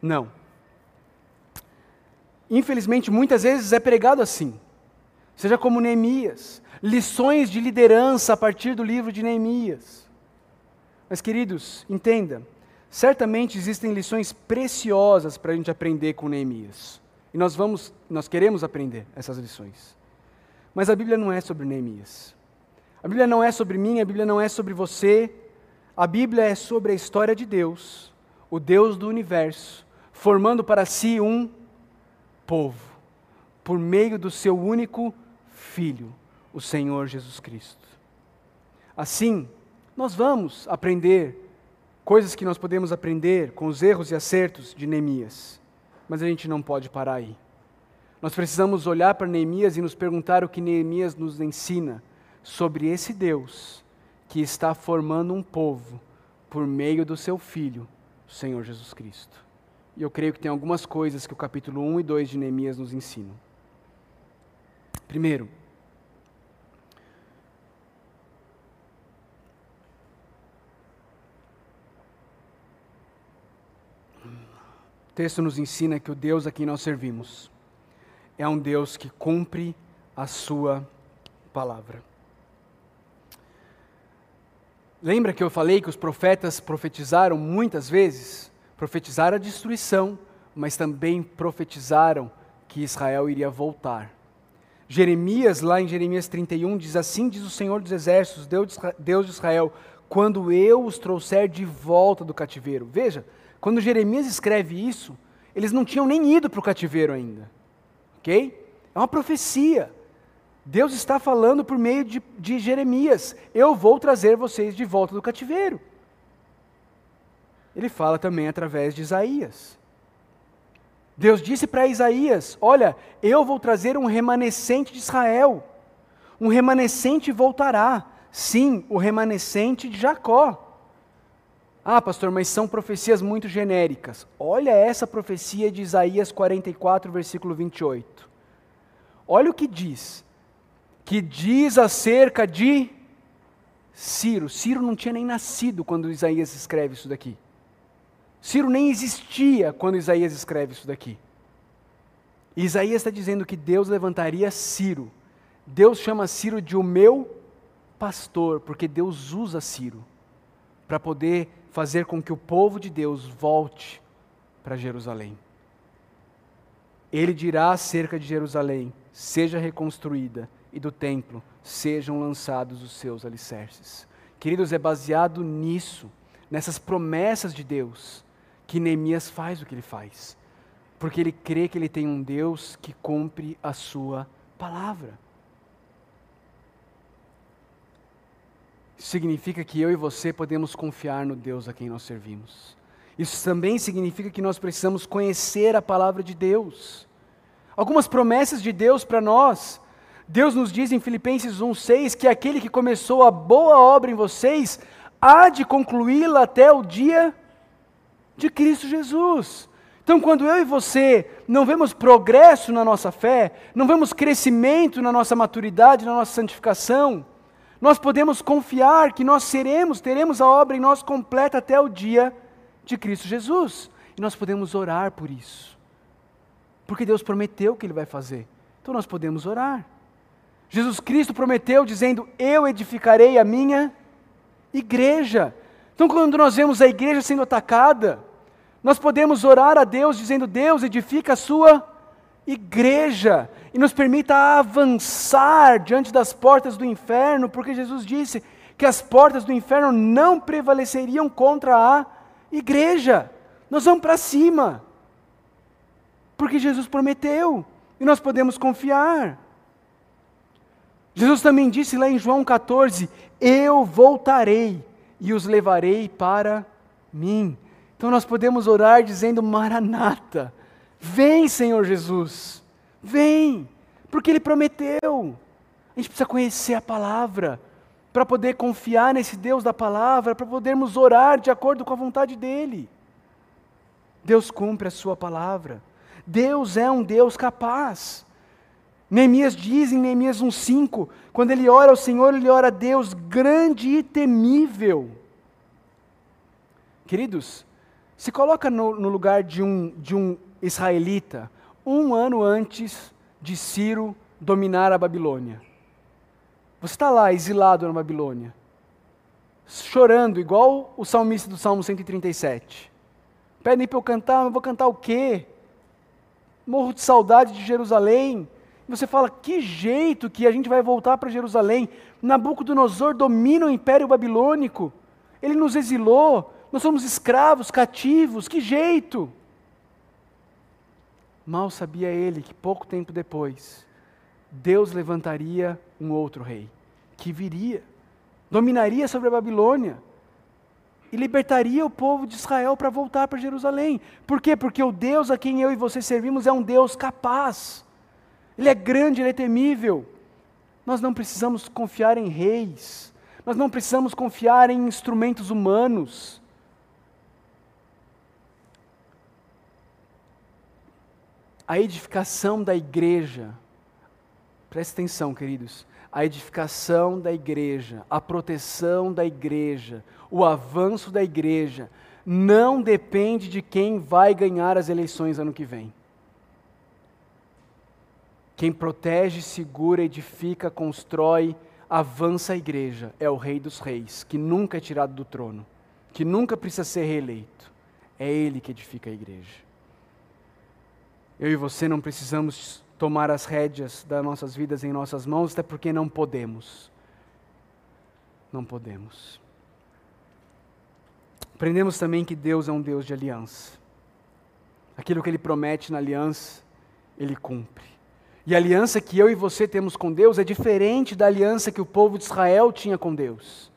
Não. Infelizmente, muitas vezes é pregado assim. Seja como Neemias. Lições de liderança a partir do livro de Neemias. Mas, queridos, entenda: certamente existem lições preciosas para a gente aprender com Neemias. E nós vamos, nós queremos aprender essas lições. Mas a Bíblia não é sobre Neemias. A Bíblia não é sobre mim, a Bíblia não é sobre você. A Bíblia é sobre a história de Deus, o Deus do universo, formando para si um povo, por meio do seu único Filho, o Senhor Jesus Cristo. Assim, nós vamos aprender coisas que nós podemos aprender com os erros e acertos de Neemias, mas a gente não pode parar aí. Nós precisamos olhar para Neemias e nos perguntar o que Neemias nos ensina sobre esse Deus que está formando um povo por meio do seu Filho, o Senhor Jesus Cristo. E eu creio que tem algumas coisas que o capítulo 1 e 2 de Neemias nos ensinam. Primeiro, o texto nos ensina que o Deus a quem nós servimos é um Deus que cumpre a sua palavra. Lembra que eu falei que os profetas profetizaram muitas vezes? Profetizaram a destruição, mas também profetizaram que Israel iria voltar. Jeremias, lá em Jeremias 31, diz assim: diz o Senhor dos Exércitos, Deus de Israel, quando eu os trouxer de volta do cativeiro. Veja, quando Jeremias escreve isso, eles não tinham nem ido para o cativeiro ainda. Ok? É uma profecia. Deus está falando por meio de, de Jeremias: eu vou trazer vocês de volta do cativeiro. Ele fala também através de Isaías. Deus disse para Isaías: Olha, eu vou trazer um remanescente de Israel. Um remanescente voltará. Sim, o remanescente de Jacó. Ah, pastor, mas são profecias muito genéricas. Olha essa profecia de Isaías 44, versículo 28. Olha o que diz. Que diz acerca de Ciro. Ciro não tinha nem nascido quando Isaías escreve isso daqui. Ciro nem existia quando Isaías escreve isso daqui. Isaías está dizendo que Deus levantaria Ciro. Deus chama Ciro de o meu pastor, porque Deus usa Ciro para poder fazer com que o povo de Deus volte para Jerusalém. Ele dirá acerca de Jerusalém: seja reconstruída, e do templo sejam lançados os seus alicerces. Queridos, é baseado nisso, nessas promessas de Deus, que Neemias faz o que ele faz, porque ele crê que ele tem um Deus que cumpre a sua palavra. Significa que eu e você podemos confiar no Deus a quem nós servimos. Isso também significa que nós precisamos conhecer a palavra de Deus. Algumas promessas de Deus para nós. Deus nos diz em Filipenses 1,6 que aquele que começou a boa obra em vocês há de concluí-la até o dia de Cristo Jesus. Então, quando eu e você não vemos progresso na nossa fé, não vemos crescimento na nossa maturidade, na nossa santificação, nós podemos confiar que nós seremos, teremos a obra em nós completa até o dia de Cristo Jesus. E nós podemos orar por isso. Porque Deus prometeu que Ele vai fazer. Então nós podemos orar. Jesus Cristo prometeu, dizendo: Eu edificarei a minha igreja. Então, quando nós vemos a igreja sendo atacada, nós podemos orar a Deus dizendo: Deus, edifica a sua igreja e nos permita avançar diante das portas do inferno, porque Jesus disse que as portas do inferno não prevaleceriam contra a igreja. Nós vamos para cima, porque Jesus prometeu e nós podemos confiar. Jesus também disse lá em João 14: Eu voltarei e os levarei para mim. Então nós podemos orar dizendo: Maranata, Vem, Senhor Jesus, vem, porque Ele prometeu. A gente precisa conhecer a palavra para poder confiar nesse Deus da palavra, para podermos orar de acordo com a vontade dEle. Deus cumpre a Sua palavra. Deus é um Deus capaz. Neemias diz em Neemias 1,5: quando ele ora ao Senhor, ele ora a Deus grande e temível. Queridos, se coloca no, no lugar de um, de um israelita, um ano antes de Ciro dominar a Babilônia. Você está lá, exilado na Babilônia, chorando, igual o salmista do Salmo 137. Pedem para eu cantar, eu vou cantar o quê? Morro de saudade de Jerusalém. Você fala, que jeito que a gente vai voltar para Jerusalém? Nabucodonosor domina o império babilônico. Ele nos exilou, nós somos escravos, cativos, que jeito! Mal sabia ele que pouco tempo depois, Deus levantaria um outro rei, que viria, dominaria sobre a Babilônia e libertaria o povo de Israel para voltar para Jerusalém. Por quê? Porque o Deus a quem eu e você servimos é um Deus capaz. Ele é grande, ele é temível. Nós não precisamos confiar em reis, nós não precisamos confiar em instrumentos humanos. A edificação da igreja, preste atenção, queridos, a edificação da igreja, a proteção da igreja, o avanço da igreja, não depende de quem vai ganhar as eleições ano que vem. Quem protege, segura, edifica, constrói, avança a igreja é o Rei dos Reis, que nunca é tirado do trono, que nunca precisa ser reeleito. É Ele que edifica a igreja. Eu e você não precisamos tomar as rédeas das nossas vidas em nossas mãos, até porque não podemos. Não podemos. Aprendemos também que Deus é um Deus de aliança. Aquilo que Ele promete na aliança, Ele cumpre. E a aliança que eu e você temos com Deus é diferente da aliança que o povo de Israel tinha com Deus.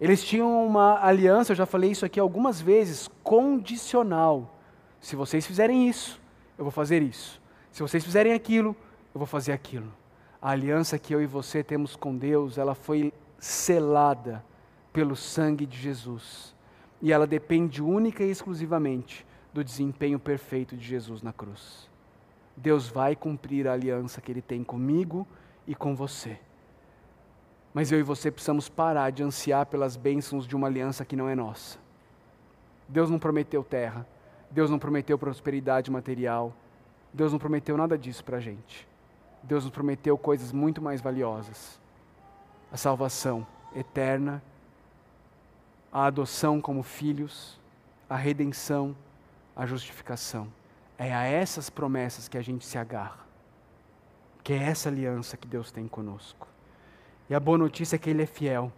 Eles tinham uma aliança, eu já falei isso aqui algumas vezes, condicional. Se vocês fizerem isso, eu vou fazer isso. Se vocês fizerem aquilo, eu vou fazer aquilo. A aliança que eu e você temos com Deus, ela foi selada pelo sangue de Jesus. E ela depende única e exclusivamente do desempenho perfeito de Jesus na cruz. Deus vai cumprir a aliança que Ele tem comigo e com você. Mas eu e você precisamos parar de ansiar pelas bênçãos de uma aliança que não é nossa. Deus não prometeu terra, Deus não prometeu prosperidade material, Deus não prometeu nada disso para a gente. Deus nos prometeu coisas muito mais valiosas: a salvação eterna, a adoção como filhos, a redenção, a justificação. É a essas promessas que a gente se agarra. Que é essa aliança que Deus tem conosco. E a boa notícia é que Ele é fiel,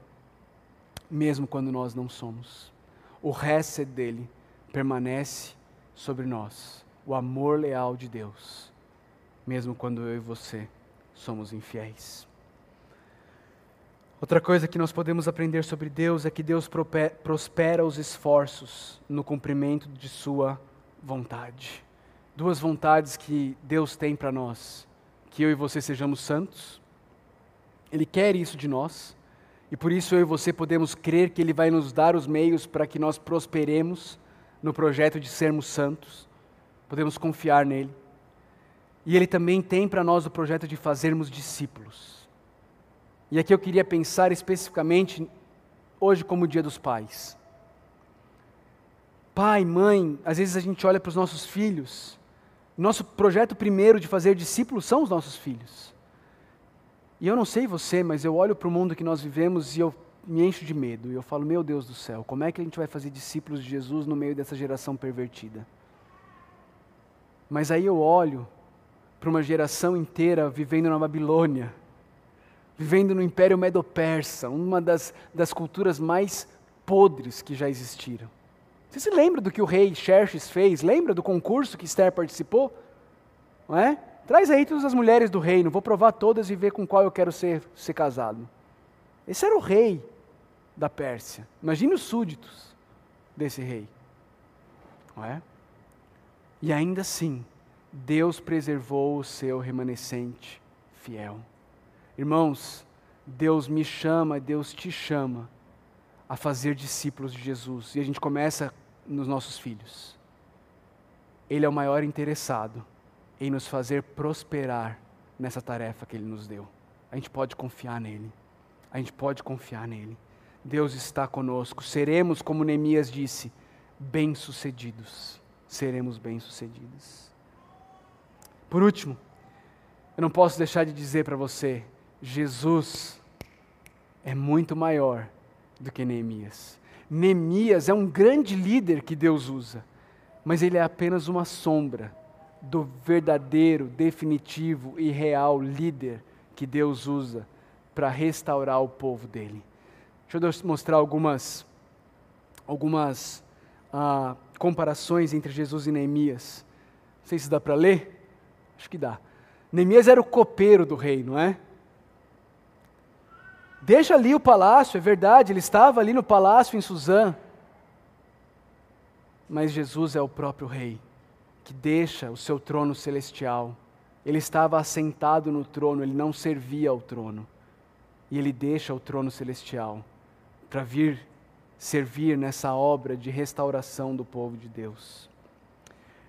mesmo quando nós não somos. O resto dele permanece sobre nós. O amor leal de Deus, mesmo quando eu e você somos infiéis. Outra coisa que nós podemos aprender sobre Deus é que Deus prospera os esforços no cumprimento de Sua vontade duas vontades que Deus tem para nós: que eu e você sejamos santos. Ele quer isso de nós, e por isso eu e você podemos crer que Ele vai nos dar os meios para que nós prosperemos no projeto de sermos santos. Podemos confiar nele. E Ele também tem para nós o projeto de fazermos discípulos. E aqui eu queria pensar especificamente hoje como o Dia dos Pais. Pai, mãe, às vezes a gente olha para os nossos filhos nosso projeto primeiro de fazer discípulos são os nossos filhos. E eu não sei você, mas eu olho para o mundo que nós vivemos e eu me encho de medo. E eu falo, meu Deus do céu, como é que a gente vai fazer discípulos de Jesus no meio dessa geração pervertida? Mas aí eu olho para uma geração inteira vivendo na Babilônia, vivendo no Império Medo-Persa, uma das, das culturas mais podres que já existiram. Você se lembra do que o rei Xerxes fez? Lembra do concurso que Esther participou? Não é? Traz aí todas as mulheres do reino, vou provar todas e ver com qual eu quero ser, ser casado. Esse era o rei da Pérsia. Imagine os súditos desse rei. Não é? E ainda assim, Deus preservou o seu remanescente fiel. Irmãos, Deus me chama, Deus te chama a fazer discípulos de Jesus. E a gente começa nos nossos filhos. Ele é o maior interessado em nos fazer prosperar nessa tarefa que Ele nos deu. A gente pode confiar nele. A gente pode confiar nele. Deus está conosco. Seremos, como Neemias disse, bem-sucedidos. Seremos bem-sucedidos. Por último, eu não posso deixar de dizer para você: Jesus é muito maior do que Neemias. Neemias é um grande líder que Deus usa, mas ele é apenas uma sombra do verdadeiro, definitivo e real líder que Deus usa para restaurar o povo dele. Deixa eu mostrar algumas, algumas ah, comparações entre Jesus e Neemias. Não sei se dá para ler. Acho que dá. Neemias era o copeiro do rei, não é? Deixa ali o palácio, é verdade, ele estava ali no palácio em Suzã. Mas Jesus é o próprio rei, que deixa o seu trono celestial. Ele estava assentado no trono, ele não servia ao trono. E ele deixa o trono celestial para vir servir nessa obra de restauração do povo de Deus.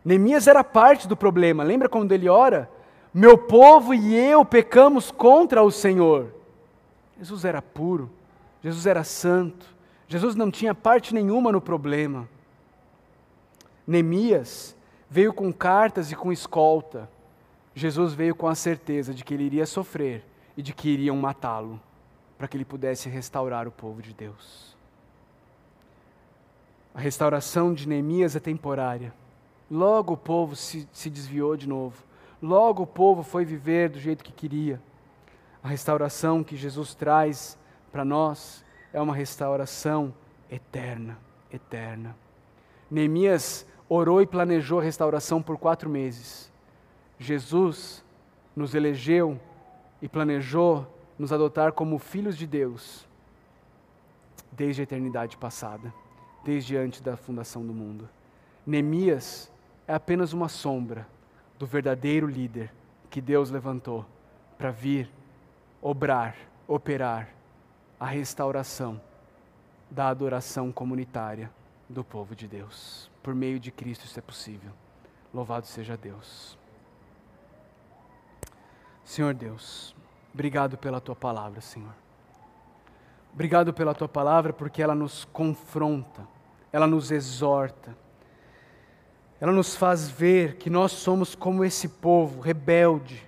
Neemias era parte do problema, lembra quando ele ora? Meu povo e eu pecamos contra o Senhor. Jesus era puro, Jesus era santo, Jesus não tinha parte nenhuma no problema. Neemias veio com cartas e com escolta. Jesus veio com a certeza de que ele iria sofrer e de que iriam matá-lo, para que ele pudesse restaurar o povo de Deus. A restauração de Neemias é temporária. Logo o povo se, se desviou de novo. Logo o povo foi viver do jeito que queria. A restauração que Jesus traz para nós é uma restauração eterna, eterna. Neemias orou e planejou a restauração por quatro meses. Jesus nos elegeu e planejou nos adotar como filhos de Deus desde a eternidade passada, desde antes da fundação do mundo. Neemias é apenas uma sombra do verdadeiro líder que Deus levantou para vir obrar, operar a restauração da adoração comunitária do povo de Deus. Por meio de Cristo isso é possível. Louvado seja Deus. Senhor Deus, obrigado pela tua palavra, Senhor. Obrigado pela tua palavra porque ela nos confronta, ela nos exorta ela nos faz ver que nós somos como esse povo rebelde.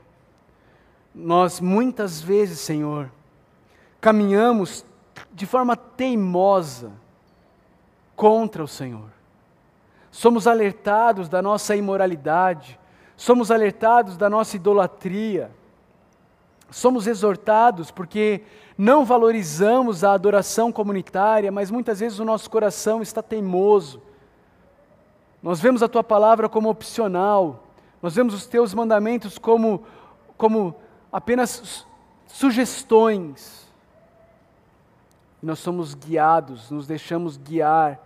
Nós muitas vezes, Senhor, caminhamos de forma teimosa contra o Senhor. Somos alertados da nossa imoralidade, somos alertados da nossa idolatria, somos exortados porque não valorizamos a adoração comunitária, mas muitas vezes o nosso coração está teimoso nós vemos a tua palavra como opcional, nós vemos os teus mandamentos como, como apenas sugestões. Nós somos guiados, nos deixamos guiar,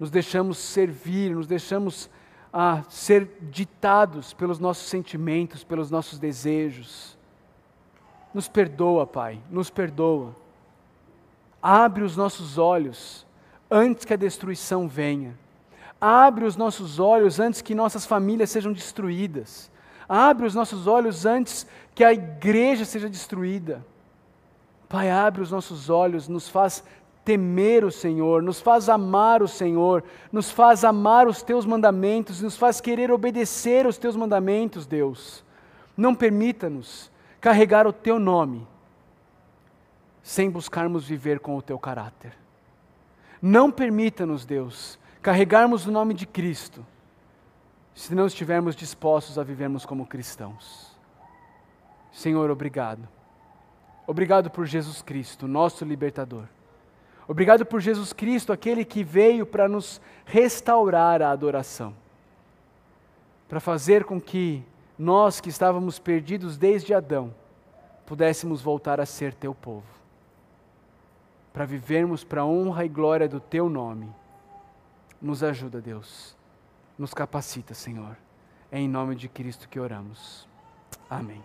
nos deixamos servir, nos deixamos ah, ser ditados pelos nossos sentimentos, pelos nossos desejos. Nos perdoa, Pai, nos perdoa. Abre os nossos olhos antes que a destruição venha Abre os nossos olhos antes que nossas famílias sejam destruídas. Abre os nossos olhos antes que a igreja seja destruída. Pai, abre os nossos olhos, nos faz temer o Senhor, nos faz amar o Senhor, nos faz amar os teus mandamentos, nos faz querer obedecer os teus mandamentos, Deus. Não permita-nos carregar o teu nome sem buscarmos viver com o teu caráter. Não permita-nos, Deus, carregarmos o nome de Cristo, se não estivermos dispostos a vivermos como cristãos. Senhor, obrigado. Obrigado por Jesus Cristo, nosso libertador. Obrigado por Jesus Cristo, aquele que veio para nos restaurar a adoração, para fazer com que nós que estávamos perdidos desde Adão, pudéssemos voltar a ser teu povo, para vivermos para a honra e glória do teu nome nos ajuda, Deus. Nos capacita, Senhor. É em nome de Cristo que oramos. Amém.